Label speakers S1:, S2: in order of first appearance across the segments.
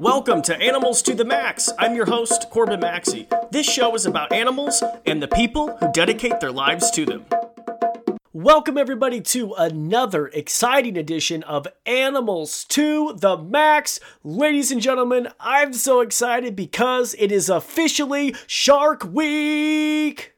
S1: Welcome to Animals to the Max. I'm your host, Corbin Maxey. This show is about animals and the people who dedicate their lives to them. Welcome, everybody, to another exciting edition of Animals to the Max. Ladies and gentlemen, I'm so excited because it is officially Shark Week.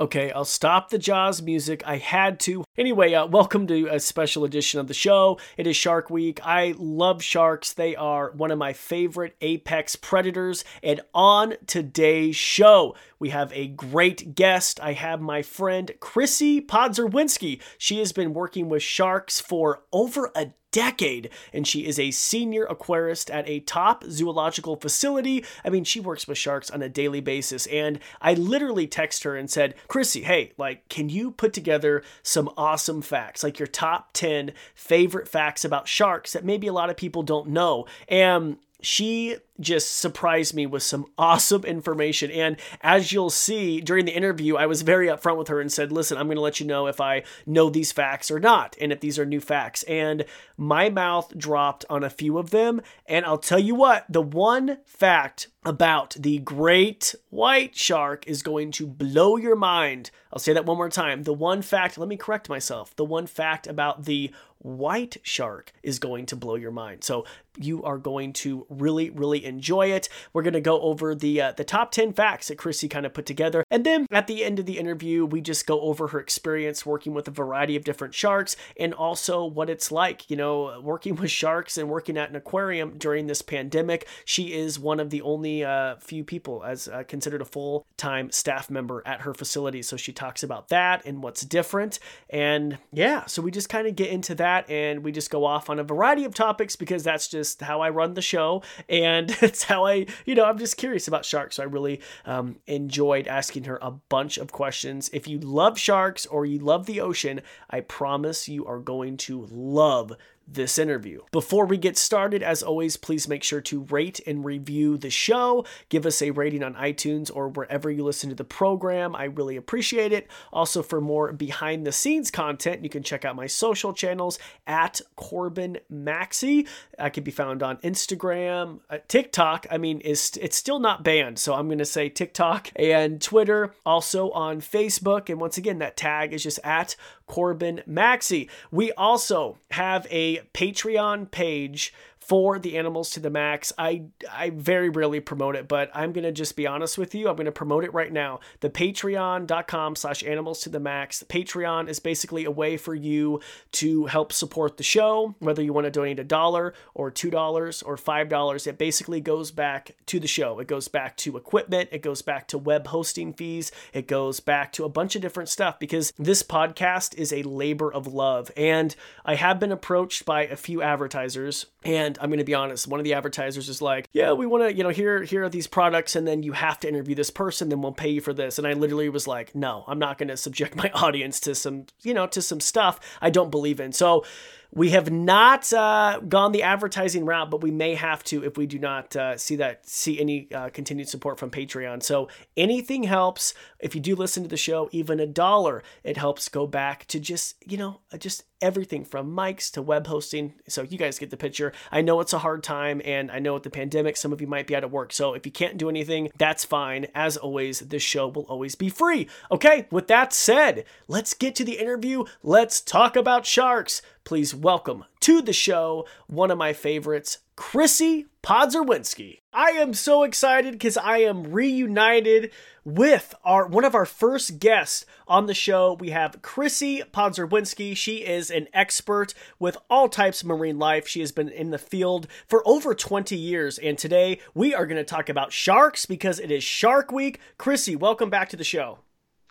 S1: Okay, I'll stop the Jaws music. I had to. Anyway, uh, welcome to a special edition of the show. It is Shark Week. I love sharks. They are one of my favorite apex predators. And on today's show, we have a great guest. I have my friend Chrissy Podzerwinski. She has been working with sharks for over a decade, and she is a senior aquarist at a top zoological facility. I mean, she works with sharks on a daily basis, and I literally text her and said, Chrissy, hey, like, can you put together some awesome facts, like your top 10 favorite facts about sharks that maybe a lot of people don't know? And she just surprised me with some awesome information. And as you'll see during the interview, I was very upfront with her and said, Listen, I'm going to let you know if I know these facts or not, and if these are new facts. And my mouth dropped on a few of them. And I'll tell you what, the one fact about the great white shark is going to blow your mind. I'll say that one more time. The one fact, let me correct myself. The one fact about the white shark is going to blow your mind. So you are going to really, really enjoy it. We're going to go over the uh, the top 10 facts that Chrissy kind of put together. And then at the end of the interview, we just go over her experience working with a variety of different sharks and also what it's like, you know, working with sharks and working at an aquarium during this pandemic. She is one of the only uh, few people as uh, considered a full-time staff member at her facility. So she talks about that and what's different. And yeah, so we just kind of get into that and we just go off on a variety of topics because that's just how I run the show. And it's how I, you know, I'm just curious about sharks. So I really um, enjoyed asking her a bunch of questions. If you love sharks or you love the ocean, I promise you are going to love this interview. Before we get started, as always, please make sure to rate and review the show. Give us a rating on iTunes or wherever you listen to the program. I really appreciate it. Also, for more behind the scenes content, you can check out my social channels at Corbin Maxey. I can be found on Instagram, uh, TikTok. I mean, it's, it's still not banned, so I'm going to say TikTok and Twitter. Also on Facebook. And once again, that tag is just at Corbin Maxey. We also have a Patreon page for the animals to the max. I I very rarely promote it, but I'm gonna just be honest with you. I'm gonna promote it right now. The patreon.com slash animals to the max. Patreon is basically a way for you to help support the show, whether you want to donate a dollar or two dollars or five dollars. It basically goes back to the show. It goes back to equipment, it goes back to web hosting fees, it goes back to a bunch of different stuff because this podcast is a labor of love. And I have been approached by a few advertisers and I'm going to be honest, one of the advertisers is like, "Yeah, we want to, you know, here here are these products and then you have to interview this person, then we'll pay you for this." And I literally was like, "No, I'm not going to subject my audience to some, you know, to some stuff I don't believe in." So, we have not uh, gone the advertising route, but we may have to if we do not uh, see that see any uh, continued support from Patreon. So anything helps. If you do listen to the show, even a dollar, it helps go back to just you know just everything from mics to web hosting. So you guys get the picture. I know it's a hard time, and I know with the pandemic, some of you might be out of work. So if you can't do anything, that's fine. As always, this show will always be free. Okay. With that said, let's get to the interview. Let's talk about sharks please welcome to the show one of my favorites, Chrissy Podzerwinski. I am so excited because I am reunited with our one of our first guests on the show. We have Chrissy Podzerwinski. She is an expert with all types of marine life. She has been in the field for over 20 years, and today we are going to talk about sharks because it is Shark Week. Chrissy, welcome back to the show.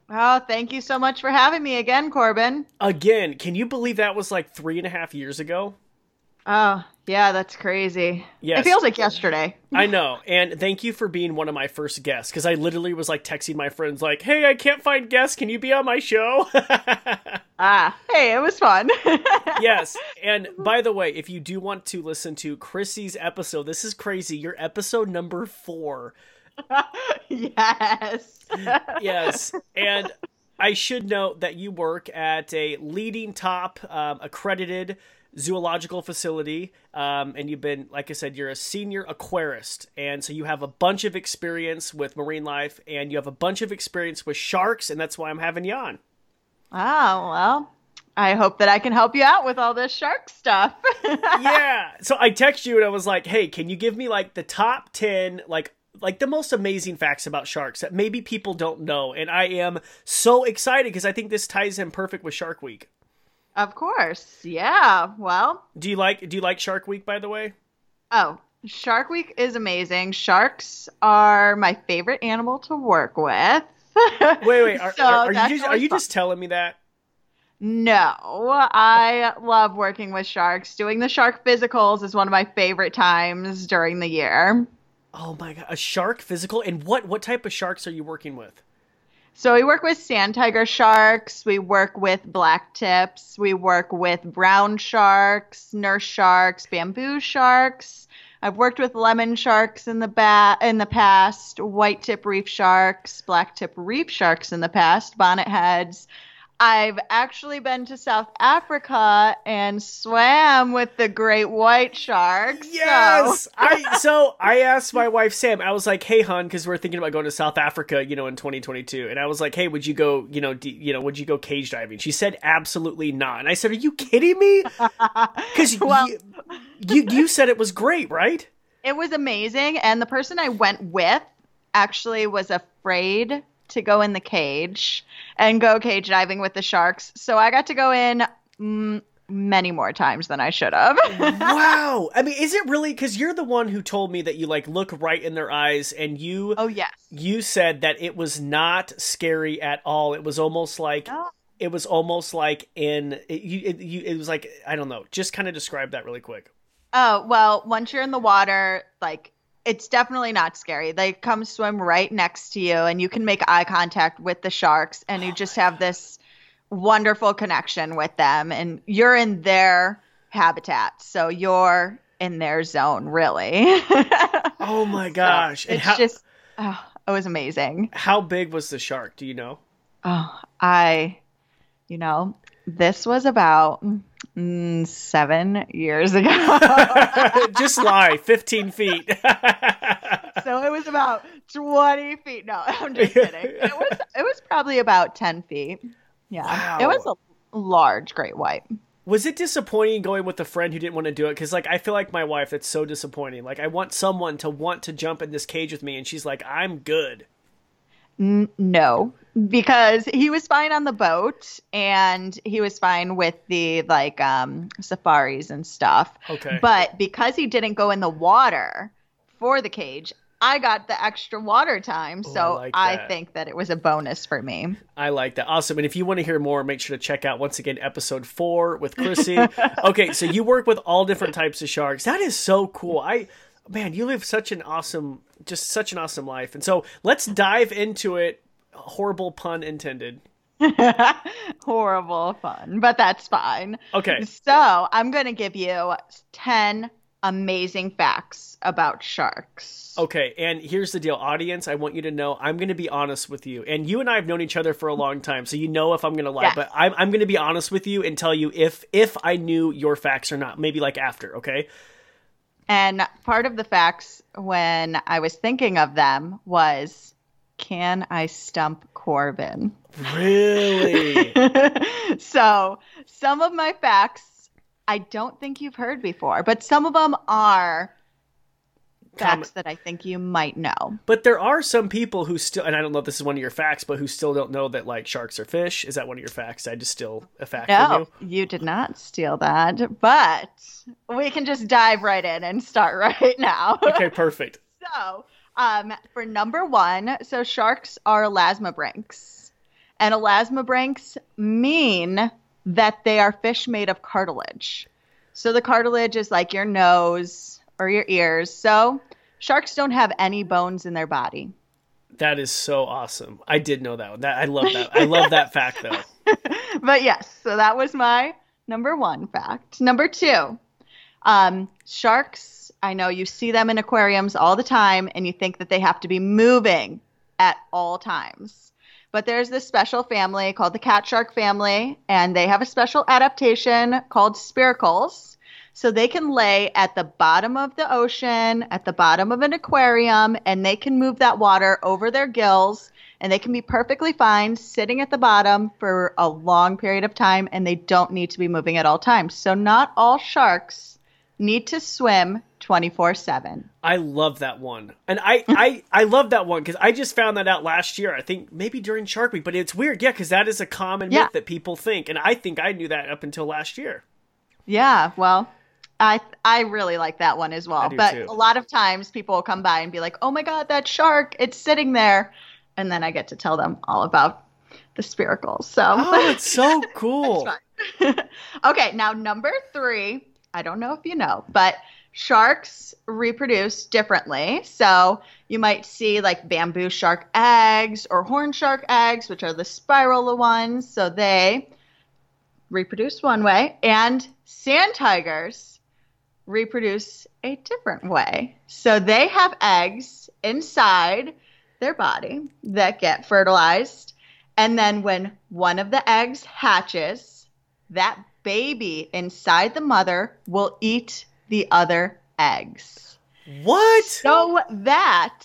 S2: Oh, thank you so much for having me again, Corbin.
S1: Again, can you believe that was like three and a half years ago?
S2: Oh, yeah, that's crazy. Yes. It feels like yesterday.
S1: I know. And thank you for being one of my first guests because I literally was like texting my friends, like, hey, I can't find guests. Can you be on my show?
S2: ah, hey, it was fun.
S1: yes. And by the way, if you do want to listen to Chrissy's episode, this is crazy. Your episode number four
S2: yes.
S1: yes. And I should note that you work at a leading top um, accredited zoological facility. Um, and you've been like i said you're a senior aquarist. And so you have a bunch of experience with marine life and you have a bunch of experience with sharks and that's why i'm having you on.
S2: Oh well i hope that i can help you out with all this shark stuff.
S1: Yeah. So i text you and i was like hey can you give me like the top 10 like like the most amazing facts about sharks that maybe people don't know and i am so excited because i think this ties in perfect with shark week
S2: of course. Yeah. Well,
S1: do you like do you like Shark Week by the way?
S2: Oh, Shark Week is amazing. Sharks are my favorite animal to work with.
S1: wait, wait. Are, so are, are you, just, are you just telling me that?
S2: No, I love working with sharks. Doing the shark physicals is one of my favorite times during the year.
S1: Oh my god, a shark physical? And what what type of sharks are you working with?
S2: So we work with sand tiger sharks, we work with black tips, we work with brown sharks, nurse sharks, bamboo sharks. I've worked with lemon sharks in the ba- in the past, white tip reef sharks, black tip reef sharks in the past, bonnet heads, I've actually been to South Africa and swam with the great white sharks.
S1: Yes, so. I so I asked my wife Sam. I was like, "Hey, hon, because we're thinking about going to South Africa, you know, in 2022." And I was like, "Hey, would you go, you know, d- you know, would you go cage diving?" She said, "Absolutely not." And I said, "Are you kidding me?" Because well, you, you you said it was great, right?
S2: It was amazing, and the person I went with actually was afraid to go in the cage and go cage diving with the sharks. So I got to go in mm, many more times than I should have.
S1: wow. I mean, is it really cuz you're the one who told me that you like look right in their eyes and you
S2: Oh yes.
S1: You said that it was not scary at all. It was almost like no. it was almost like in it, you, it, you, it was like I don't know. Just kind of describe that really quick.
S2: Oh, well, once you're in the water, like it's definitely not scary. They come swim right next to you, and you can make eye contact with the sharks, and you oh just have this wonderful connection with them, and you're in their habitat, so you're in their zone, really.
S1: oh my gosh!
S2: So it's how, just, oh, it was amazing.
S1: How big was the shark? Do you know?
S2: Oh, I, you know, this was about mm, seven years ago.
S1: Just lie, 15 feet.
S2: so it was about 20 feet. No, I'm just kidding. It was, it was probably about 10 feet. Yeah. Wow. It was a large great white.
S1: Was it disappointing going with a friend who didn't want to do it? Because, like, I feel like my wife, that's so disappointing. Like, I want someone to want to jump in this cage with me, and she's like, I'm good.
S2: N- no, because he was fine on the boat and he was fine with the like um safaris and stuff.
S1: Okay.
S2: But because he didn't go in the water for the cage, I got the extra water time, so I, like I, think that it was a bonus for me.
S1: I like that. Awesome. And if you want to hear more, make sure to check out once again episode four with Chrissy. okay, so you work with all different types of sharks. That is so cool. I man, you live such an awesome, just such an awesome life. And so let's dive into it horrible pun intended.
S2: horrible fun, but that's fine.
S1: Okay.
S2: So I'm going to give you 10 amazing facts about sharks.
S1: Okay, and here's the deal, audience. I want you to know I'm going to be honest with you, and you and I have known each other for a long time, so you know if I'm going to lie. But I'm I'm going to be honest with you and tell you if if I knew your facts or not. Maybe like after, okay?
S2: And part of the facts when I was thinking of them was can I stump Corbin?
S1: Really?
S2: so, some of my facts I don't think you've heard before, but some of them are facts that I think you might know.
S1: But there are some people who still, and I don't know if this is one of your facts, but who still don't know that like sharks are fish. Is that one of your facts? I just steal a fact
S2: no, you? you did not steal that, but we can just dive right in and start right now.
S1: okay, perfect.
S2: So, um, for number one, so sharks are elasmobranchs. And elasmobranchs mean that they are fish made of cartilage. So the cartilage is like your nose or your ears. So sharks don't have any bones in their body.
S1: That is so awesome. I did know that one. That I love that. I love that fact though.
S2: but yes, so that was my number one fact. Number two, um, sharks I know you see them in aquariums all the time and you think that they have to be moving at all times. But there's this special family called the cat shark family, and they have a special adaptation called spiracles. So they can lay at the bottom of the ocean, at the bottom of an aquarium, and they can move that water over their gills, and they can be perfectly fine sitting at the bottom for a long period of time, and they don't need to be moving at all times. So not all sharks need to swim 24 7.
S1: I love that one. And I, I, I love that one because I just found that out last year. I think maybe during Shark Week, but it's weird. Yeah, because that is a common
S2: Yeah.
S1: myth that people think. And I think I knew that up until last year.
S2: Yeah, well, I I really like that one as well. But
S1: too.
S2: a lot of times people will come by and be like, "Oh my god, that shark, it's sitting there." And then I get to tell them all about the spiracles. So
S1: Oh, it's so cool.
S2: okay, now number 3, I don't know if you know, but sharks reproduce differently. So you might see like bamboo shark eggs or horn shark eggs, which are the spiral ones. So they reproduce one way, and sand tigers reproduce a different way. So they have eggs inside their body that get fertilized, and then when one of the eggs hatches, that baby inside the mother will eat the other eggs
S1: What?
S2: so that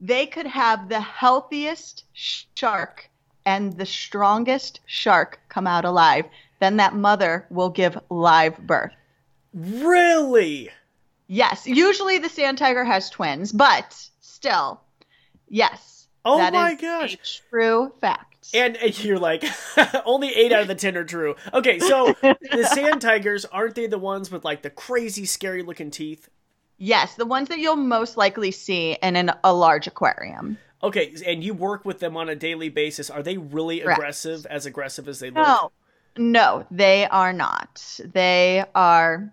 S2: they could have the healthiest shark and the strongest shark come out alive. Then that mother will give live birth.
S1: Really?
S2: Yes, usually the sand tiger has twins, but still, yes.
S1: Oh
S2: that
S1: my gosh.
S2: true fact.
S1: And, and you're like, only eight out of the ten are true. Okay, so the sand tigers aren't they the ones with like the crazy, scary looking teeth?
S2: yes, the ones that you'll most likely see in an, a large aquarium.
S1: Okay, and you work with them on a daily basis. Are they really
S2: Correct.
S1: aggressive, as aggressive as they look?
S2: No, no, they are not. They are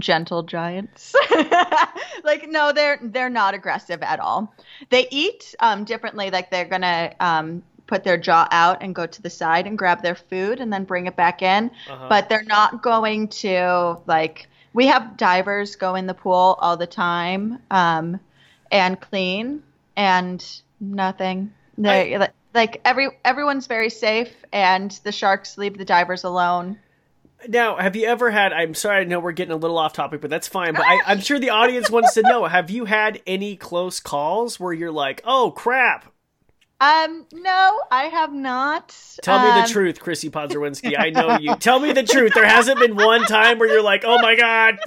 S2: gentle giants. like no, they're they're not aggressive at all. They eat um, differently. Like they're gonna um, put their jaw out and go to the side and grab their food and then bring it back in.
S1: Uh-huh.
S2: But they're not going to like. We have divers go in the pool all the time um, and clean and nothing. They like- like every everyone's very safe and the sharks leave the divers alone.
S1: Now, have you ever had? I'm sorry, I know we're getting a little off topic, but that's fine. But I, I'm sure the audience wants to know: Have you had any close calls where you're like, "Oh crap"?
S2: Um, no, I have not.
S1: Tell me the
S2: Um,
S1: truth, Chrissy Podzerwinski. I know you. Tell me the truth. There hasn't been one time where you're like, "Oh my god,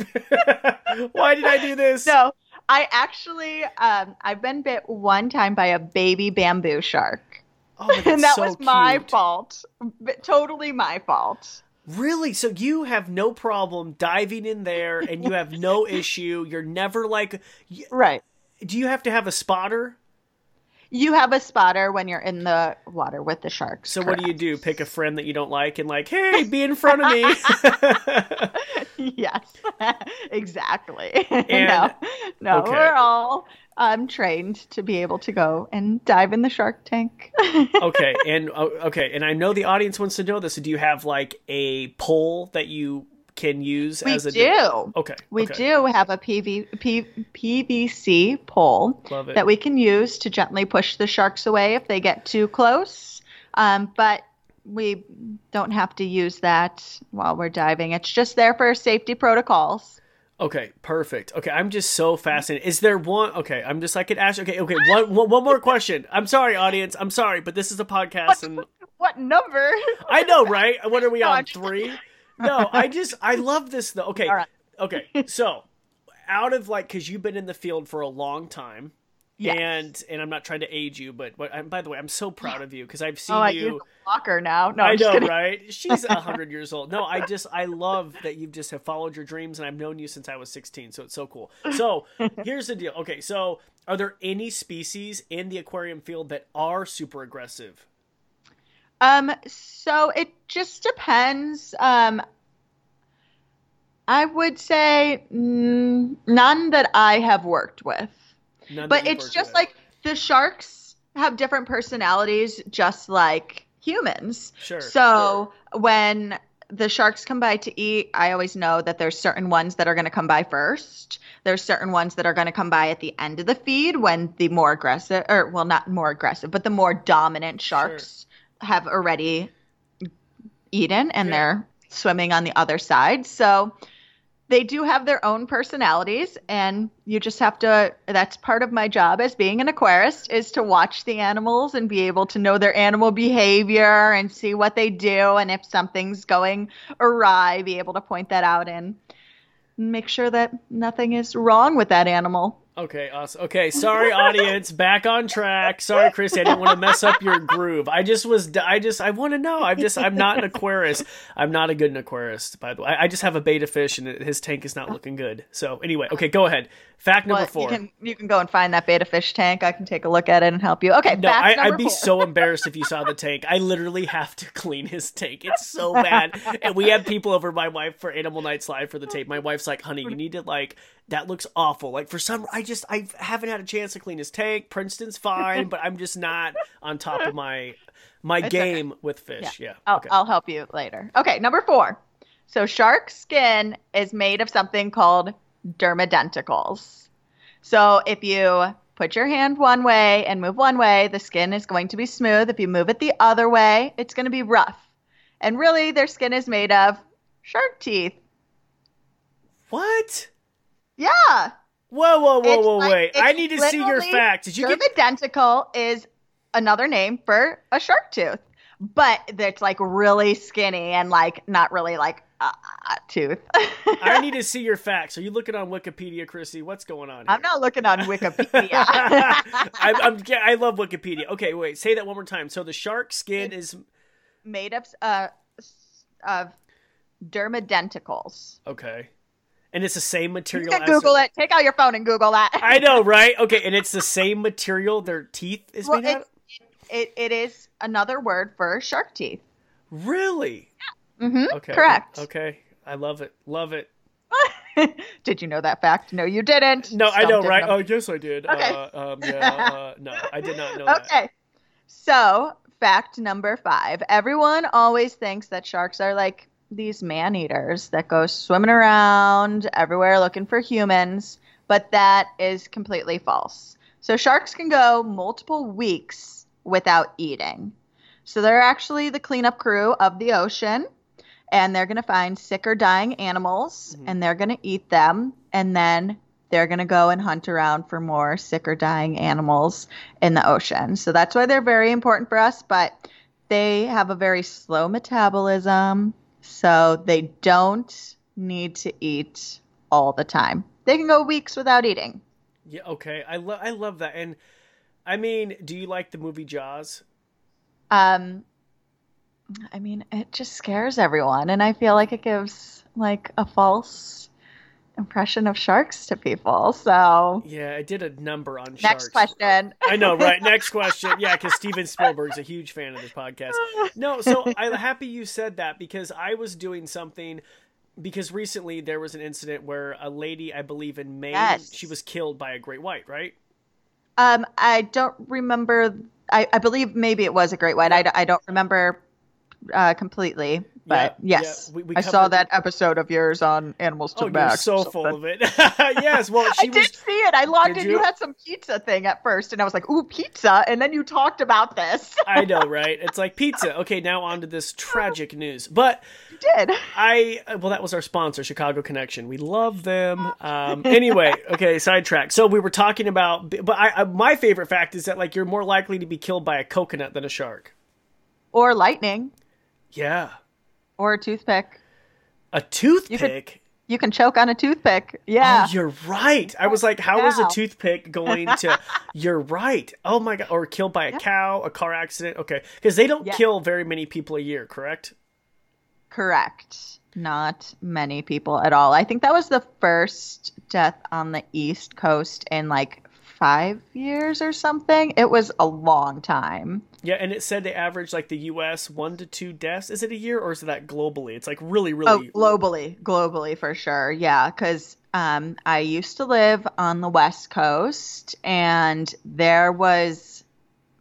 S1: why did I do this?"
S2: No, I actually um I've been bit one time by a baby bamboo shark.
S1: Oh,
S2: and that
S1: so
S2: was my fault. Totally my fault.
S1: Really? So you have no problem diving in there, and you have no issue. You're never like,
S2: Right.
S1: do you have to have a spotter?
S2: You have a spotter when you're in the water with the sharks.
S1: So what do you do? Pick a friend that you don't like and like, hey, be in front of me.
S2: yes, exactly.
S1: And-
S2: no, no,
S1: okay.
S2: we're all um, trained to be able to go and dive in the shark tank.
S1: okay, and oh, okay, and I know the audience wants to know this. So do you have like a pole that you can use
S2: we
S1: as a
S2: do.
S1: Okay,
S2: We
S1: okay.
S2: do have a PV, P, PVC pole that we can use to gently push the sharks away if they get too close. Um, but we don't have to use that while we're diving. It's just there for safety protocols.
S1: Okay, perfect. Okay, I'm just so fascinated. Is there one? Okay, I'm just I could ask. Okay, okay, one, one, one more question. I'm sorry, audience. I'm sorry, but this is a podcast, and
S2: What number?
S1: I know, right? What are we
S2: No,
S1: on
S2: just-
S1: three? No, I just I love this though. Okay,
S2: right.
S1: okay. So, out of like, because you've been in the field for a long time,
S2: Yes.
S1: and and I'm not trying to age you, but but and by the way, I'm so proud of you because I've seen
S2: Oh, I
S1: you.
S2: walker now. No,
S1: I
S2: I'm
S1: know,
S2: kidding.
S1: right? She's a hundred years old. No, I just I love that you just have followed your dreams, and I've known you since I was sixteen. So it's so cool. So here's the deal. Okay, so are there any species in the aquarium field that are super aggressive?
S2: Um, so it just depends. Um, I would say mm, none that I have worked with.
S1: None
S2: But it's just like the sharks have different personalities, just like humans.
S1: sure.
S2: So when the sharks come by to eat, I always know that there's certain ones that are going to come by first. There's certain ones that are going to come by at the end of the feed when the more aggressive, or well, not more aggressive, but the more dominant sharks sure. have already eaten and yeah. they're swimming on the other side. So they do have their own personalities and you just have to that's part of my job as being an aquarist is to watch the animals and be able to know their animal behavior and see what they do and if something's going awry be able to point that out and make sure that nothing is wrong with that animal
S1: Okay, awesome. Okay, sorry, audience. Back on track. Sorry, Chris. I didn't want to mess up your groove. I just was. I just. I want to know. I'm just. I'm not an aquarist. I'm not a good aquarist, by the way. I, I just have a betta fish, and his tank is not looking good. So anyway, okay, go ahead. Fact number well, four.
S2: You can, you can go and find that betta fish tank. I can take a look at it and help you. Okay,
S1: no, I, would be so embarrassed if you saw the tank. I literally have to clean his tank. It's so bad. and we had people over my wife for Animal Nights Live for the tape. My wife's like, "Honey, you need to like that looks awful." Like for some, I just I haven't had a chance to clean his tank. Princeton's fine, but I'm just not on top of my my it's game okay. with fish. Yeah, yeah.
S2: I'll, okay. I'll help you later. Okay, number four. So shark skin is made of something called dermal denticles. So if you put your hand one way and move one way, the skin is going to be smooth. If you move it the other way, it's going to be rough. And really, their skin is made of shark teeth.
S1: What?
S2: Yeah.
S1: Whoa, whoa, whoa, whoa, like, wait! I need to see your facts. Did you
S2: get identical? Is another name for a shark tooth, but it's like really skinny and like not really like uh, tooth.
S1: I need to see your facts. Are you looking on Wikipedia, Chrissy? What's going on? Here?
S2: I'm not looking on Wikipedia.
S1: I, I'm, I love Wikipedia. Okay, wait. Say that one more time. So the shark skin
S2: it's
S1: is
S2: made of uh, of dermal denticles.
S1: Okay. And it's the same material.
S2: You can Google it. Take out your phone and Google that.
S1: I know, right? Okay, and it's the same material their teeth is well, made out.
S2: It, it is another word for shark teeth.
S1: Really?
S2: Yeah. Mm-hmm. Okay. Correct.
S1: Okay. I love it. Love it.
S2: did you know that fact? No, you didn't.
S1: No, I know, right? Know. Oh, yes, I did. Okay. Uh, um, yeah, uh, no, I did not know okay. that. Okay.
S2: So, fact number five everyone always thinks that sharks are like these man eaters that go swimming around everywhere looking for humans, but that is completely false. So, sharks can go multiple weeks without eating. So, they're actually the cleanup crew of the ocean and they're going to find sick or dying animals mm-hmm. and they're going to eat them and then they're going to go and hunt around for more sick or dying animals in the ocean. So that's why they're very important for us, but they have a very slow metabolism, so they don't need to eat all the time. They can go weeks without eating.
S1: Yeah, okay. I love I love that. And I mean, do you like the movie Jaws?
S2: Um I mean, it just scares everyone, and I feel like it gives like a false impression of sharks to people. So
S1: yeah, I did a number on
S2: next
S1: sharks.
S2: Next question.
S1: I know, right? Next question. Yeah, because Steven Spielberg's a huge fan of this podcast. No, so I'm happy you said that because I was doing something. Because recently there was an incident where a lady, I believe in Maine, yes. she was killed by a great white, right?
S2: Um, I don't remember. I, I believe maybe it was a great white. I, I don't remember uh, completely. But yeah, yes, yeah. We, we I saw that episode of yours on Animals to
S1: oh,
S2: Max.
S1: You're so full of it. yes, well,
S2: I was... did see it. I logged did in. You? you? had some pizza thing at first, and I was like, "Ooh, pizza!" And then you talked about this.
S1: I know, right? It's like pizza. Okay, now on to this tragic news. But
S2: you did
S1: I? Well, that was our sponsor, Chicago Connection. We love them. Um, anyway, okay, sidetrack. So we were talking about, but I, I, my favorite fact is that like you're more likely to be killed by a coconut than a shark,
S2: or lightning.
S1: Yeah.
S2: Or a toothpick.
S1: A toothpick?
S2: You can, you can choke on a toothpick. Yeah.
S1: Oh, you're right. I was like, how yeah. a toothpick going to. you're right. Oh my God. Or killed by a yeah. cow, a car accident. Okay. Because they don't yeah. kill very many people a year, correct?
S2: Correct. Not many people at all. I think that was the first death on the East Coast in like five years or something. It was a long time.
S1: Yeah, and it said they average like the U.S. one to two deaths. Is it a year or is that globally? It's like really, really.
S2: Oh, globally, globally for sure. Yeah, because um, I used to live on the West Coast, and there was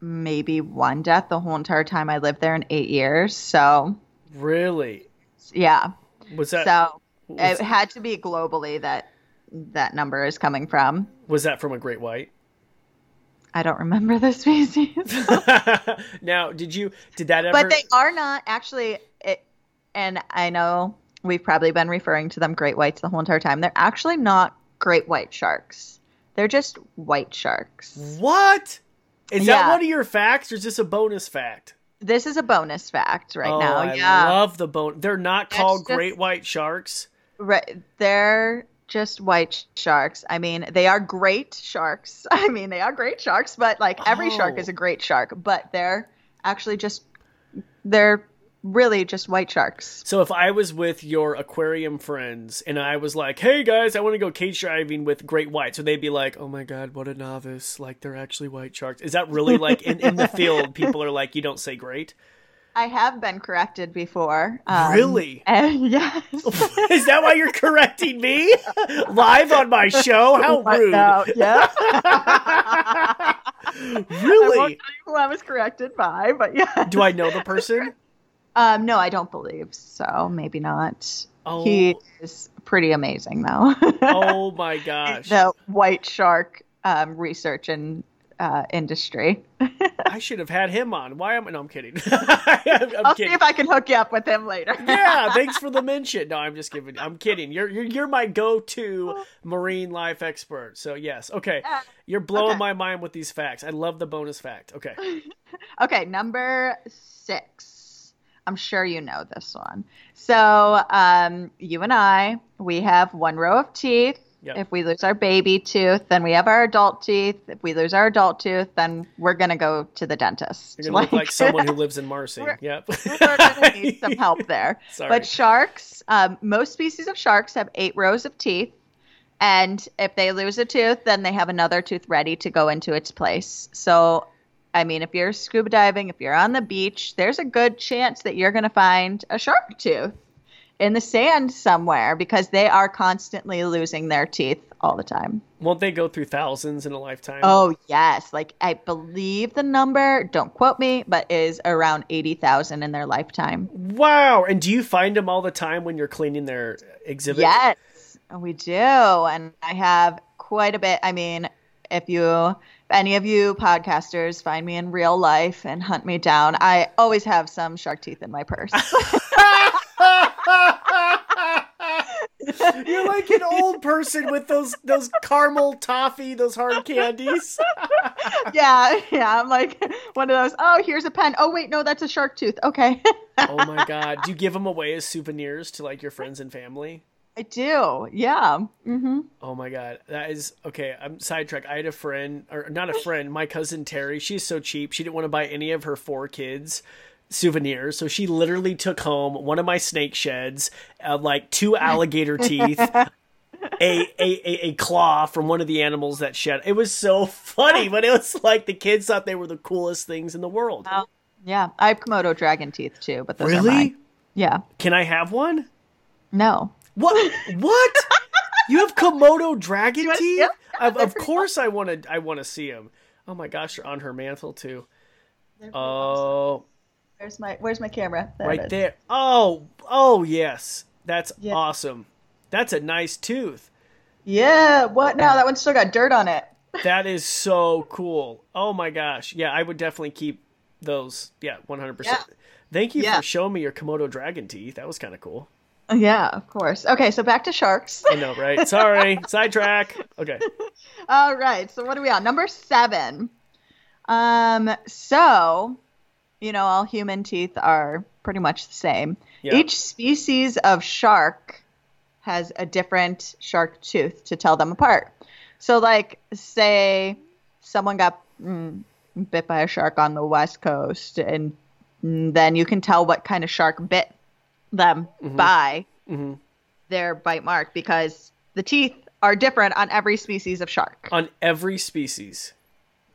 S2: maybe one death the whole entire time I lived there in eight years. So.
S1: Really.
S2: Yeah.
S1: Was that
S2: So
S1: was,
S2: it had to be globally that that number is coming from.
S1: was that from a great white?
S2: I don't remember the species.
S1: now, did you did that ever?
S2: but they are not actually it, and I know we've probably been referring to them great whites the whole entire time. They're actually not great white sharks. They're just white sharks.
S1: what? Is that one of your facts, or is this a bonus fact?
S2: This is a bonus fact right
S1: oh,
S2: now.
S1: I
S2: yeah.
S1: love the bone. They're not
S2: That's
S1: called
S2: just-
S1: great white sharks.
S2: Right, they're just white sharks. I mean, they are great sharks. I mean, they are great sharks, but like every shark
S1: Oh.
S2: is a oh. great shark, but they're actually just they're really just white sharks.
S1: So if I was with your aquarium friends and I was like, "Hey guys, I want to go cage diving with great whites," so they'd be like, "Oh my god, what a novice! Like they're actually white sharks." Is that really like in, in the field? People are like, "You don't say great."
S2: I have been corrected before. Um,
S1: Really?
S2: And yes.
S1: Is that why you're correcting me live on my show? How rude!
S2: Yeah. I won't
S1: really?
S2: tell you who I was corrected by, but yeah.
S1: Do I know the person?
S2: Um, no, I don't believe so. Maybe not.
S1: Oh,
S2: He is pretty amazing, though.
S1: oh my gosh!
S2: the white shark um, research and uh, industry.
S1: I should have had him on. Why am I? No, I'm kidding. I'm, I'm
S2: I'll
S1: kidding.
S2: see if I can hook you up with him later.
S1: yeah, thanks for the mention. No, I'm just kidding. I'm kidding. You're you're you're my go-to marine life expert. So yes, okay.
S2: Yeah.
S1: You're blowing
S2: Okay.
S1: my mind with these facts. I love the bonus fact. Okay.
S2: Okay, number six. I'm sure you know this one. So, um, you and I, we have one row of teeth.
S1: Yep.
S2: If we lose our baby tooth, then we have our adult teeth. If we lose our adult tooth, then we're gonna go to the dentist.
S1: You're gonna look like someone who lives in Marcy.
S2: We're-
S1: Yep.
S2: we're gonna need some help there.
S1: Sorry.
S2: But sharks, um, most species of sharks have eight rows of teeth. And if they lose a tooth, then they have another tooth ready to go into its place. So, I mean, if you're scuba diving, if you're on the beach, there's a good chance that you're going to find a shark tooth in the sand somewhere because they are constantly losing their teeth all the time.
S1: Won't they go through thousands in a lifetime?
S2: Oh, yes. Like, I believe the number, don't quote me, but is around 80,000 in their lifetime.
S1: Wow. And do you find them all the time when you're cleaning their exhibit?
S2: Yes, we do. And I have quite a bit. I mean, if you, if any of you podcasters find me in real life and hunt me down, I always have some shark teeth in my purse.
S1: You're like an old person with those those caramel toffee, those hard candies.
S2: yeah, yeah. I'm like one of those. Oh, here's a pen. Oh, wait, no, that's a shark tooth. Okay.
S1: oh my god. Do you give them away as souvenirs to like your friends and family?
S2: I do. Yeah. Mm-hmm.
S1: Oh my god, that is okay. I'm sidetracked. I had a friend, or not a friend, my cousin Terry. She's so cheap. She didn't want to buy any of her four kids souvenirs, so she literally took home one of my snake sheds, uh, like two alligator teeth. A, a, a, a claw from one of the animals that shed. It was so funny, but it was like the kids thought they were the coolest things in the world.
S2: Yeah. I have Komodo dragon teeth too, but those are
S1: really?
S2: mine. Yeah.
S1: Can I have one?
S2: No.
S1: What? What? you have Komodo dragon
S2: teeth? wanna see
S1: teeth?
S2: 'em?
S1: Of, of course, I want to. I want to see them. Oh my gosh, they're on her mantle too. Oh,
S2: Where's my Where's my camera? There
S1: right there. Oh, oh yes, that's
S2: Yeah.
S1: awesome. That's a nice tooth.
S2: Yeah. What now? That one still got dirt on it.
S1: That is so cool. Oh my gosh, yeah, I would definitely keep those. Yeah, one hundred percent. Thank you
S2: Yeah.
S1: for showing me your Komodo dragon teeth. That was kind of cool.
S2: Yeah, of course. Okay, so back to sharks.
S1: I know, right? Sorry, sidetrack. Okay.
S2: All right. So what are we on? Number seven. Um. So, you know, all human teeth are pretty much the same.
S1: Yeah.
S2: Each species of shark has a different shark tooth to tell them apart. So, like, say someone got mm, bit by a shark on the west coast, and mm, then you can tell what kind of shark bit them by
S1: hmm
S2: their bite mark because the teeth are different on every species of shark.
S1: On every species.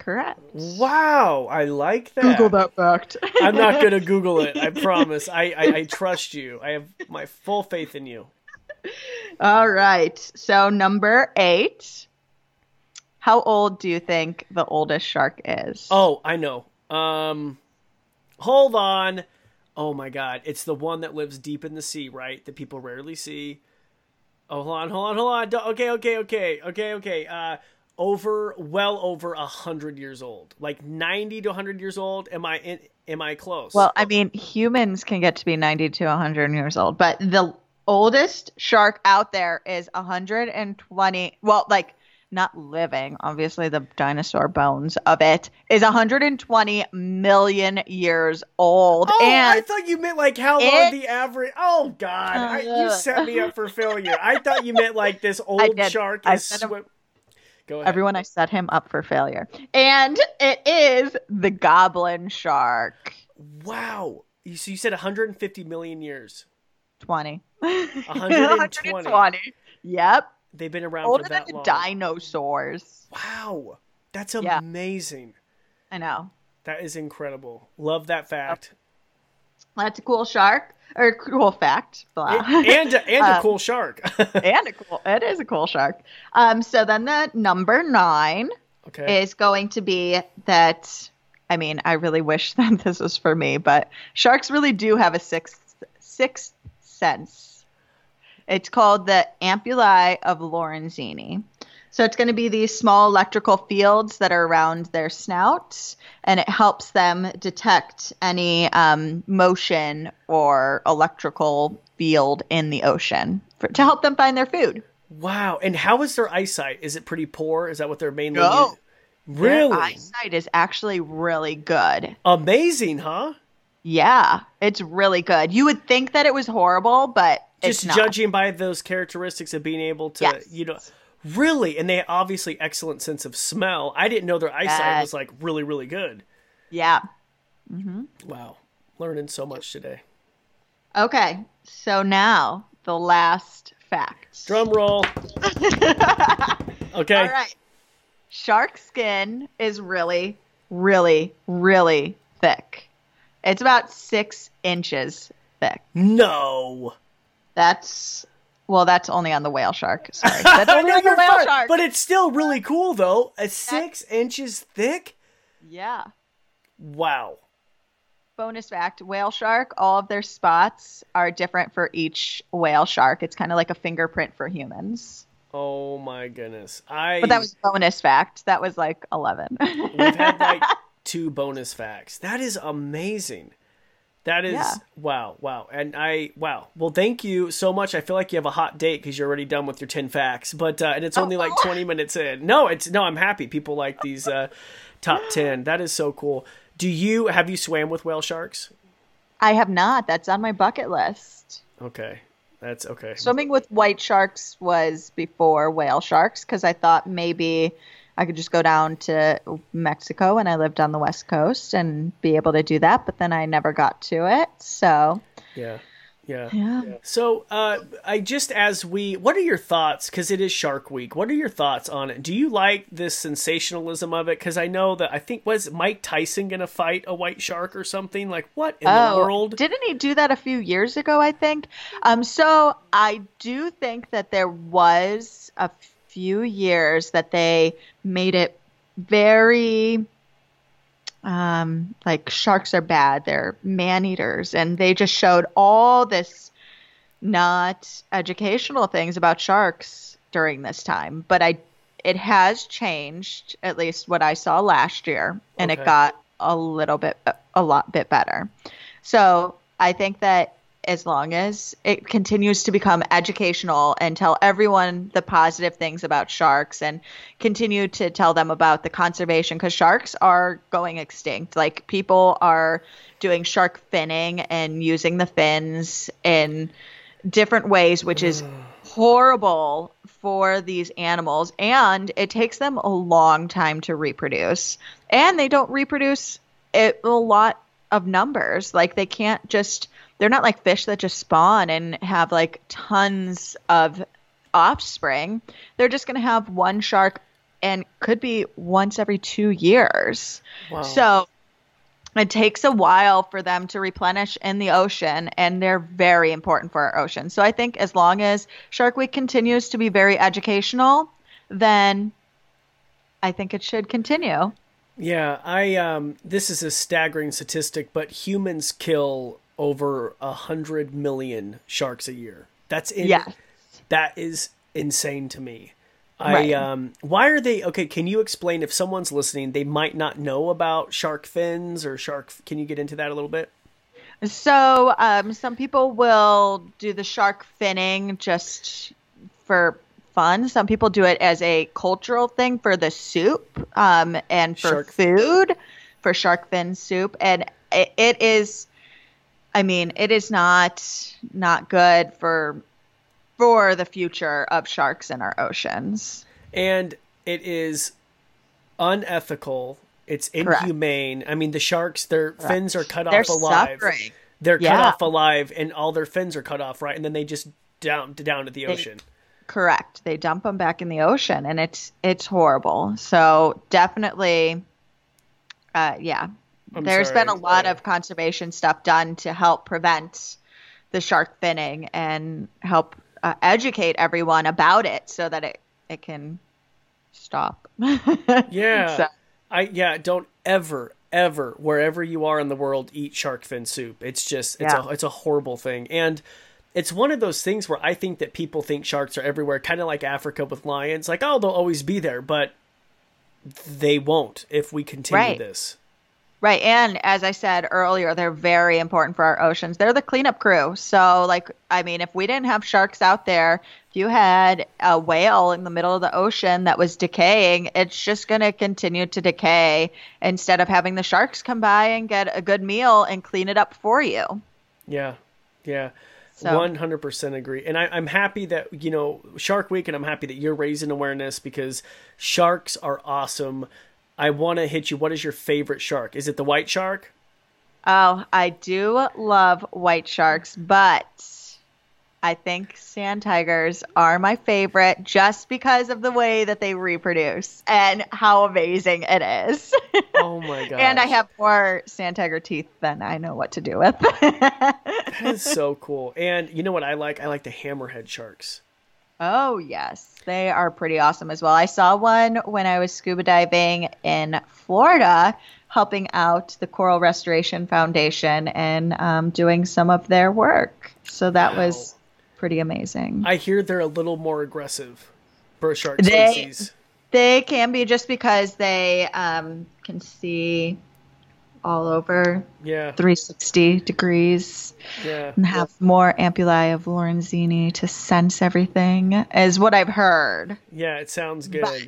S2: Correct.
S1: Wow, I like that.
S2: Google that fact.
S1: I'm not gonna Google it. I promise. I, I I trust you. I have my full faith in you.
S2: All right. So number eight. How old do you think the oldest shark is?
S1: Oh, I know. Um, hold on. Oh my god, it's the one that lives deep in the sea, right? That people rarely see. Oh, hold on, hold on, hold on. Okay, okay, okay, okay, okay. Uh, over, well over a hundred years old, like ninety to hundred years old. Am I in? Am I close?
S2: Well, I mean, humans can get to be 90 to 100 years old, but the oldest shark out there is 120. Well, like not living, obviously, the dinosaur bones of it is 120 million years old.
S1: Oh, I thought you meant like how long the average. Oh God, I, you
S2: Uh.
S1: set me up for failure. I thought you meant like this old shark is swim. Go ahead.
S2: everyone, I set him up for failure. And it is the goblin shark.
S1: Wow. You, so you said 150 million years.
S2: 20.
S1: 120.
S2: Yep.
S1: They've been around
S2: Older
S1: for
S2: than
S1: that
S2: the
S1: long.
S2: dinosaurs.
S1: Wow. That's
S2: Yeah.
S1: amazing.
S2: I know.
S1: That is incredible. Love that fact.
S2: That's a cool shark. Or a cool fact. Blah.
S1: And, and, a, and a
S2: Um,
S1: cool shark.
S2: and a cool it is a cool shark. Um so then the number nine
S1: okay.
S2: is going to be that I mean, I really wish that this was for me, but sharks really do have a sixth sixth sense. It's called the ampullae of Lorenzini. So it's going to be these small electrical fields that are around their snouts, and it helps them detect any um, motion or electrical field in the ocean for, to help them find their food.
S1: wow. And how is their eyesight? Is it pretty poor? Is that what they're mainly
S2: No.
S1: u-
S2: Their
S1: Really?
S2: eyesight is actually really good.
S1: Amazing, huh?
S2: Yeah, it's really good. You would think that it was horrible, but
S1: Just
S2: it's not.
S1: judging by those characteristics of being able to,
S2: Yes.
S1: you know, really, and they obviously excellent sense of smell. I didn't know their eyesight
S2: Yes.
S1: was like really, really good.
S2: Yeah. Mm-hmm.
S1: Wow, learning so much today.
S2: Okay, so now the last fact.
S1: Drum roll. Okay.
S2: All right. Shark skin is really, really, really thick. It's about six inches thick.
S1: No.
S2: That's well, that's only on the whale shark. Sorry, that's only on the whale
S1: fine,
S2: shark.
S1: but it's still really cool though. A six inches thick.
S2: yeah.
S1: Wow.
S2: Bonus fact: whale shark. All of their spots are different for each whale shark. It's kind of like a fingerprint for humans.
S1: Oh my goodness. I.
S2: But that was bonus fact. That was like eleven.
S1: We've had like two bonus facts. That is amazing. That is
S2: Yeah.
S1: wow, wow, and I wow. Well, thank you so much. I feel like you have a hot date because you're already done with your ten facts, but uh, and it's only like
S2: Oh.
S1: twenty minutes in. No, it's no. I'm happy. People like these uh, top ten. That is so cool. Do you have you swam with whale sharks?
S2: I have not. That's on my bucket list.
S1: Okay, that's okay.
S2: Swimming with white sharks was before whale sharks because I thought maybe I could just go down to Mexico and I lived on the West Coast and be able to do that, but then I never got to it. So,
S1: yeah, yeah.
S2: yeah.
S1: So, uh, I just as we, what are your thoughts? Because it is Shark Week. What are your thoughts on it? Do you like this sensationalism of it? Because I know that I think was Mike Tyson going to fight a white shark or something? Like what in the world?
S2: Oh, Didn't he do that a few years ago, I think? Um, so I do think that there was a few years that they made it very um, like sharks are bad, they're man eaters, and they just showed all this not educational things about sharks during this time. But I it has changed, at least what I saw last year, and
S1: Okay.
S2: it got a little bit a lot bit better. So I think that as long as it continues to become educational and tell everyone the positive things about sharks and continue to tell them about the conservation because sharks are going extinct. Like people are doing shark finning and using the fins in different ways, which is mm. horrible for these animals. And it takes them a long time to reproduce. And they don't reproduce it, a lot of numbers. Like they can't just, they're not like fish that just spawn and have like tons of offspring. They're just going to have one shark and could be once every two years.
S1: Wow.
S2: So it takes a while for them to replenish in the ocean, and they're very important for our ocean. So I think as long as Shark Week continues to be very educational, then I think it should continue.
S1: Yeah, I um this is a staggering statistic, but humans kill over a hundred million sharks a year. That's in,
S2: Yes.
S1: that is insane to me.
S2: Right.
S1: I um why are they okay, can you explain if someone's listening, they might not know about shark fins or shark can you get into that a little bit?
S2: So um, some people will do the shark finning just for fun. Some people do it as a cultural thing for the soup um, and for
S1: Shark-
S2: food for shark fin soup. And it, it is, I mean, it is not not good for for the future of sharks in our oceans.
S1: And it is unethical. It's
S2: Correct.
S1: inhumane. I mean, the sharks, their fins are cut
S2: They're
S1: off alive.
S2: suffering.
S1: They're cut off alive, and all their fins are cut off, right? And then they just down down to the ocean.
S2: Correct. They dump them back in the ocean, and it's it's horrible. So definitely, uh, yeah.
S1: I'm
S2: There's
S1: sorry.
S2: been a lot of conservation stuff done to help prevent the shark finning and help uh, educate everyone about it so that it it can stop.
S1: Yeah.
S2: So-
S1: I yeah, don't ever ever wherever you are in the world eat shark fin soup. It's just it's
S2: Yeah.
S1: a it's a horrible thing. And it's one of those things where I think that people think sharks are everywhere, kind of like Africa with lions. Like, oh, they'll always be there, but they won't if we continue
S2: Right.
S1: this.
S2: Right. And as I said earlier, they're very important for our oceans. They're the cleanup crew. So, like, I mean, if we didn't have sharks out there, if you had a whale in the middle of the ocean that was decaying, it's just going to continue to decay instead of having the sharks come by and get a good meal and clean it up for you.
S1: Yeah, yeah.
S2: So-
S1: One hundred percent agree, and I, I'm happy that you know Shark Week, and I'm happy that you're raising awareness because sharks are awesome. I want to hit you. What is your favorite shark? Is it the white shark?
S2: Oh, I do love white sharks, but I think sand tigers are my favorite just because of the way that they reproduce and how amazing it is.
S1: Oh my god!
S2: and I have more sand tiger teeth than I know what to do with.
S1: that is so cool. And you know what I like? I like the hammerhead sharks.
S2: Oh, yes. They are pretty awesome as well. I saw one when I was scuba diving in Florida, helping out the Coral Restoration Foundation and um, doing some of their work. So that
S1: Wow.
S2: was pretty amazing.
S1: I hear they're a little more aggressive for shark
S2: They-
S1: species.
S2: They can be just because they um, can see all over
S1: Yeah,
S2: 360 degrees
S1: yeah.
S2: and have more ampullae of Lorenzini to sense everything, is what I've heard.
S1: Yeah, it sounds good.
S2: But-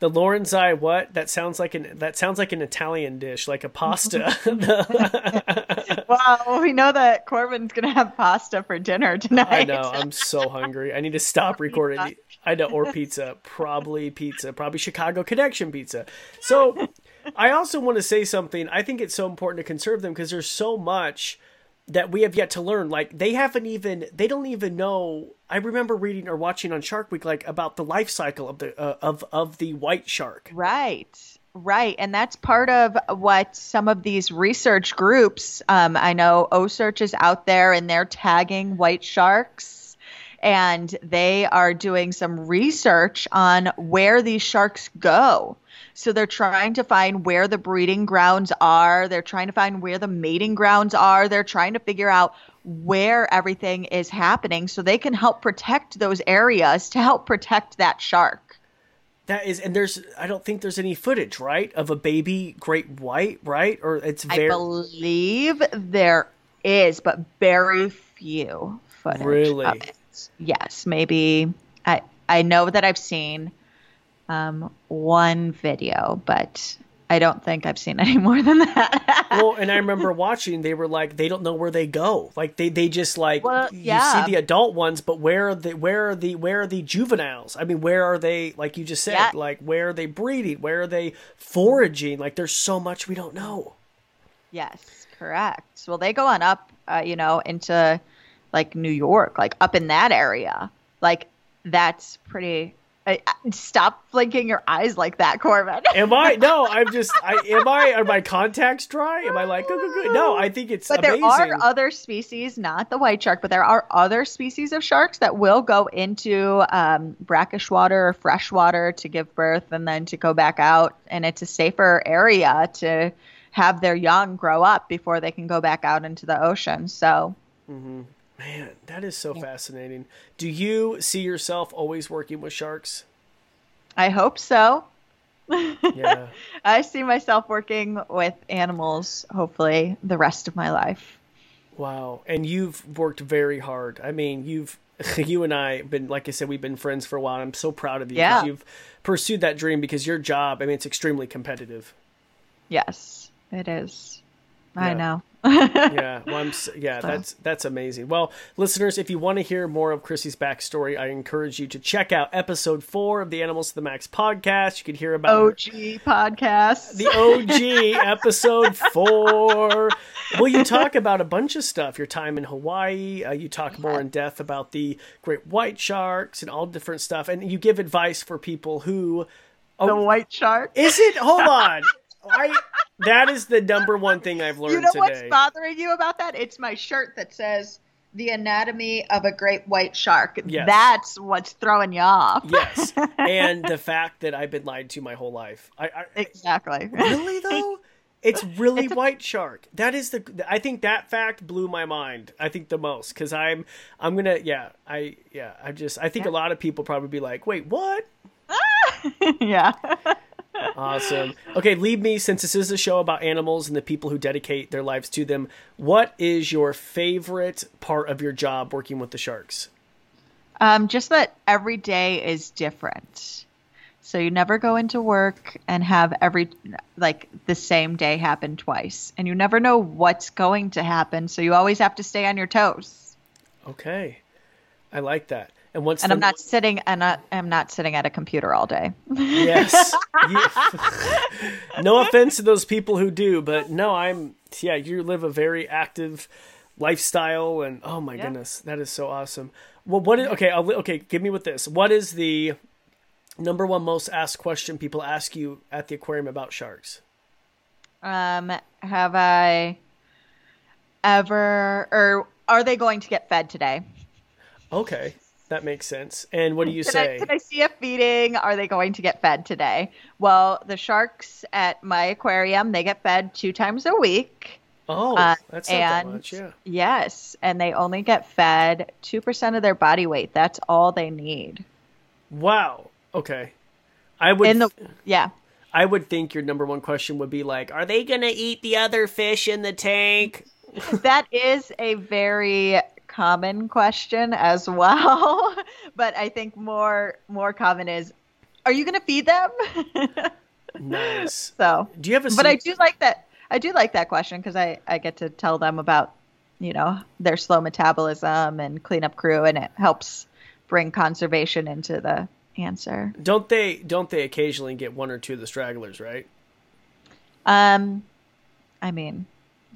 S1: The Lorenzi, what? That sounds like an that sounds like an Italian dish, like a pasta.
S2: Well, we know that Corbin's gonna have pasta for dinner tonight.
S1: I know. I'm so hungry. I need to stop recording. I know, or pizza, probably pizza, probably Chicago Connection pizza. So, I also want to say something. I think it's so important to conserve them because there's so much that we have yet to learn. Like they haven't even, they don't even know. I remember reading or watching on Shark Week like about the life cycle of the uh, of of the white shark.
S2: Right. Right. And that's part of what some of these research groups, um, I know OCEARCH is out there and they're tagging white sharks and they are doing some research on where these sharks go. So they're trying to find where the breeding grounds are. They're trying to find where the mating grounds are. They're trying to figure out where everything is happening so they can help protect those areas to help protect that shark.
S1: That is, and there's, I don't think there's any footage, right, of a baby great white, right? Or it's very
S2: I believe there is, but very few footage.
S1: Really?
S2: Yes, maybe. I I know that I've seen um, one video, but I don't think I've seen any more than that.
S1: well, and I remember watching. They were like, they don't know where they go. Like they, they just like
S2: Well,
S1: you see the adult ones, but where are the where are the where are the juveniles? I mean, where are they? Like you just said,
S2: Yeah.
S1: like where are they breeding? Where are they foraging? Like there's so much we don't know.
S2: yes, correct. Well, they go on up, uh, you know, into like New York, like up in that area. Like that's pretty. I, I- stop blinking your eyes like that, Corbin.
S1: Am I? No, I'm just. I am I. Are my contacts dry? Am I like? Go, go, go. No, I think it's
S2: But
S1: amazing.
S2: there are other species, not the white shark, but there are other species of sharks that will go into um, brackish water or fresh water to give birth and then to go back out. And it's a safer area to have their young grow up before they can go back out into the ocean. So,
S1: mm-hmm. Man, that is so yeah. fascinating. Do you see yourself always working with sharks?
S2: I hope so. Yeah. I see myself working with animals hopefully the rest of my life.
S1: Wow. And you've worked very hard. I mean, you've you and I have been like I said we've been friends for a while. I'm so proud of you
S2: yeah.
S1: you've pursued that dream because your job, I mean it's extremely competitive.
S2: Yes, it is. Yeah. I know.
S1: yeah, well, I'm, yeah, so. that's that's amazing. Well, listeners, if you want to hear more of Chrissy's backstory, I encourage you to check out episode four of the Animals to the Max podcast. You can hear about
S2: OG podcast,
S1: the OG episode four. Well, you talk about a bunch of stuff. Your time in Hawaii. Uh, you talk more in depth about the great white sharks and all different stuff, and you give advice for people who.
S2: Oh, the white shark.
S1: Is it? Hold on. I that is the number one thing I've learned
S2: you know
S1: today.
S2: what's bothering you about that? It's my shirt that says the anatomy of a great white shark. Yes. That's what's throwing you off.
S1: yes. And the fact that I've been lied to my whole life. I, I
S2: Exactly.
S1: Really though? It's really it's a, white shark. That is the I think that fact blew my mind. I think the most cuz I'm I'm going to yeah, I yeah, I just I think yeah. a lot of people probably be like, "Wait, what?"
S2: yeah
S1: awesome. Okay, leave me since this is a show about animals and the people who dedicate their lives to them. What is your favorite part of your job working with the sharks?
S2: Um, just that every day is different. So you never go into work and have every like the same day happen twice, and you never know what's going to happen. So you always have to stay on your toes.
S1: Okay, I like that. And once
S2: and the... I'm not sitting and I'm not sitting at a computer all day.
S1: yes. no offense to those people who do, but no, I'm yeah, you live a very active lifestyle and oh my yeah. goodness, that is so awesome. Well, what is okay, I'll, okay, give me with this. What is the number one most asked question people ask you at the aquarium about sharks?
S2: Um, have I ever or are they going to get fed today?
S1: Okay. That makes sense. And what do you
S2: can
S1: say?
S2: I, can I see a feeding? Are they going to get fed today? Well, the sharks at my aquarium, they get fed two times a week.
S1: Oh, uh, that's not and, that much, yeah.
S2: Yes, and they only get fed 2% of their body weight. That's all they need.
S1: Wow. Okay. I would
S2: in the yeah.
S1: I would think your number one question would be like, are they going to eat the other fish in the tank?
S2: that is a very common question as well. but I think more more common is, are you going to feed them?
S1: nice.
S2: So,
S1: do you have a?
S2: But I do like that. I do like that question because I I get to tell them about you know their slow metabolism and cleanup crew, and it helps bring conservation into the answer.
S1: Don't they? Don't they occasionally get one or two of the stragglers, right?
S2: Um, I mean,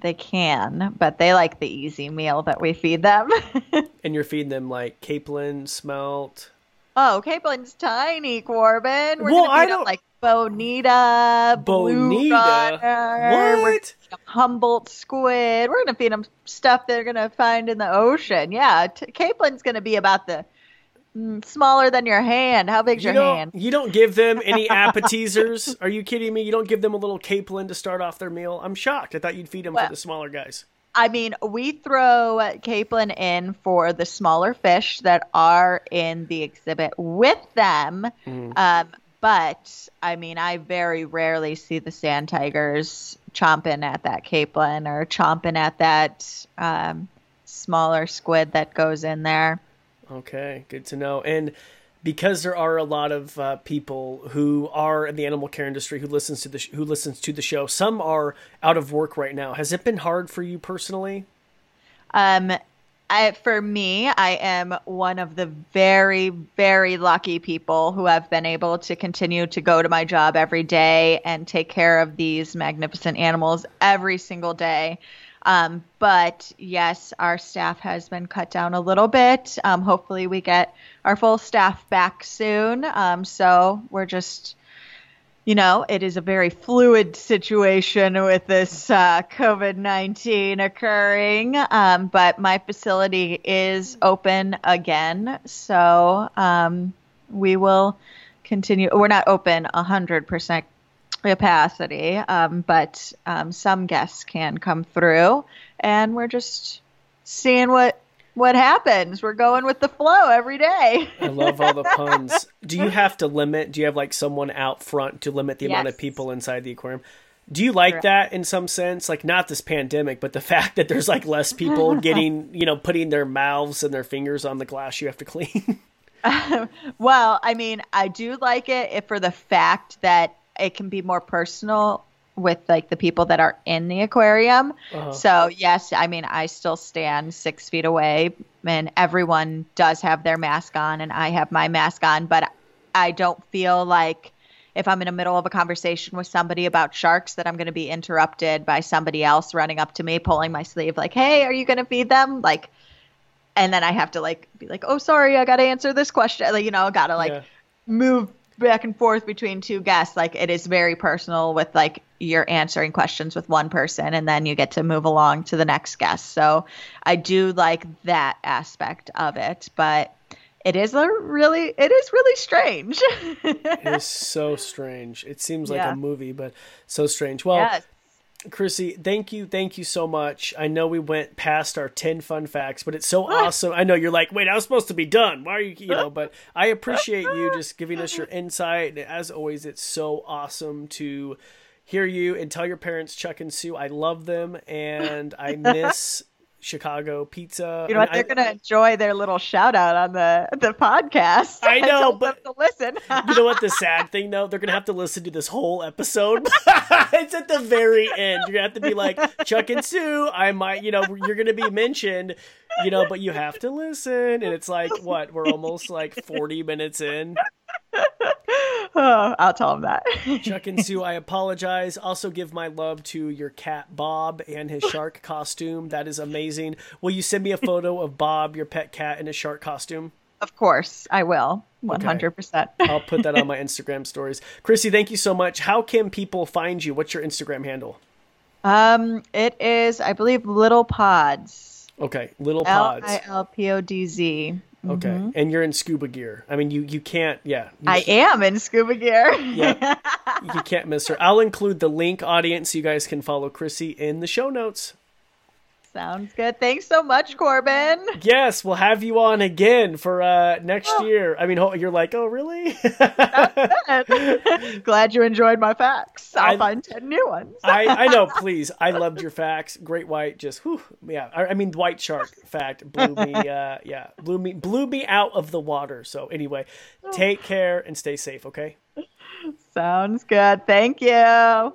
S2: they can, but they like the easy meal that we feed them.
S1: and you're feeding them like capelin, smelt.
S2: Oh, capelins tiny, Corbin. We're well, gonna feed them like bonita,
S1: bonita. What?
S2: Humboldt squid. We're gonna feed them stuff they're gonna find in the ocean. Yeah, t- caplin's gonna be about the Mm, smaller than your hand. How big's
S1: you
S2: your hand?
S1: You don't give them any appetizers. Are you kidding me? You don't give them a little capelin to start off their meal. I'm shocked. I thought you'd feed them well, for the smaller guys.
S2: I mean, we throw capelin in for the smaller fish that are in the exhibit with them. Mm. Um, but I mean, I very rarely see the sand tigers chomping at that capelin or chomping at that um, smaller squid that goes in there.
S1: Okay, good to know. And because there are a lot of uh, people who are in the animal care industry who listens to the sh- who listens to the show, some are out of work right now. Has it been hard for you personally?
S2: Um, I, for me, I am one of the very, very lucky people who have been able to continue to go to my job every day and take care of these magnificent animals every single day. Um, but yes, our staff has been cut down a little bit. Um, hopefully, we get our full staff back soon. Um, so we're just, you know, it is a very fluid situation with this uh, COVID 19 occurring. Um, but my facility is open again. So um, we will continue. We're not open 100% capacity, um, but um, some guests can come through, and we're just seeing what what happens. We're going with the flow every day.
S1: I love all the puns. Do you have to limit? Do you have like someone out front to limit the yes. amount of people inside the aquarium? Do you like that in some sense? Like not this pandemic, but the fact that there's like less people getting, you know, putting their mouths and their fingers on the glass you have to clean.
S2: well, I mean, I do like it if for the fact that it can be more personal with like the people that are in the aquarium. Uh-huh. So yes, I mean I still stand six feet away, and everyone does have their mask on, and I have my mask on, but I don't feel like if I'm in the middle of a conversation with somebody about sharks that I'm going to be interrupted by somebody else running up to me, pulling my sleeve, like, "Hey, are you going to feed them?" Like, and then I have to like be like, "Oh, sorry, I got to answer this question." Like, you know, got to like yeah. move back and forth between two guests like it is very personal with like you're answering questions with one person and then you get to move along to the next guest so i do like that aspect of it but it is a really it is really strange
S1: it is so strange it seems like yeah. a movie but so strange well yes. Chrissy, thank you, thank you so much. I know we went past our ten fun facts, but it's so awesome. I know you're like, wait, I was supposed to be done. Why are you, you know? But I appreciate you just giving us your insight. And as always, it's so awesome to hear you and tell your parents Chuck and Sue I love them and I miss Chicago pizza.
S2: You know what? They're going to enjoy their little shout out on the the podcast.
S1: I know, but
S2: to listen.
S1: you know what? The sad thing though, they're going to have to listen to this whole episode. it's at the very end. You're to have to be like Chuck and Sue. I might, you know, you're going to be mentioned, you know, but you have to listen. And it's like what? We're almost like 40 minutes in.
S2: oh, I'll tell him that.
S1: Chuck and Sue, I apologize. Also, give my love to your cat Bob and his shark costume. That is amazing. Will you send me a photo of Bob, your pet cat, in his shark costume?
S2: Of course, I will. 100%. Okay.
S1: I'll put that on my Instagram stories. Chrissy, thank you so much. How can people find you? What's your Instagram handle?
S2: Um, it is, I believe, Little Pods.
S1: Okay, Little Pods.
S2: L I L P O D Z.
S1: Okay, mm-hmm. and you're in scuba gear. I mean, you you can't. Yeah, you
S2: I am in scuba gear.
S1: yeah, you can't miss her. I'll include the link, audience, so you guys can follow Chrissy in the show notes.
S2: Sounds good. Thanks so much, Corbin.
S1: Yes, we'll have you on again for uh, next oh. year. I mean, you're like, oh, really?
S2: Glad you enjoyed my facts. I'll I, find 10 new ones.
S1: I, I know, please. I loved your facts. Great white, just, whew, yeah. I, I mean, white shark fact blew me, uh, yeah, blew me, blew me out of the water. So, anyway, take care and stay safe, okay?
S2: Sounds good. Thank you.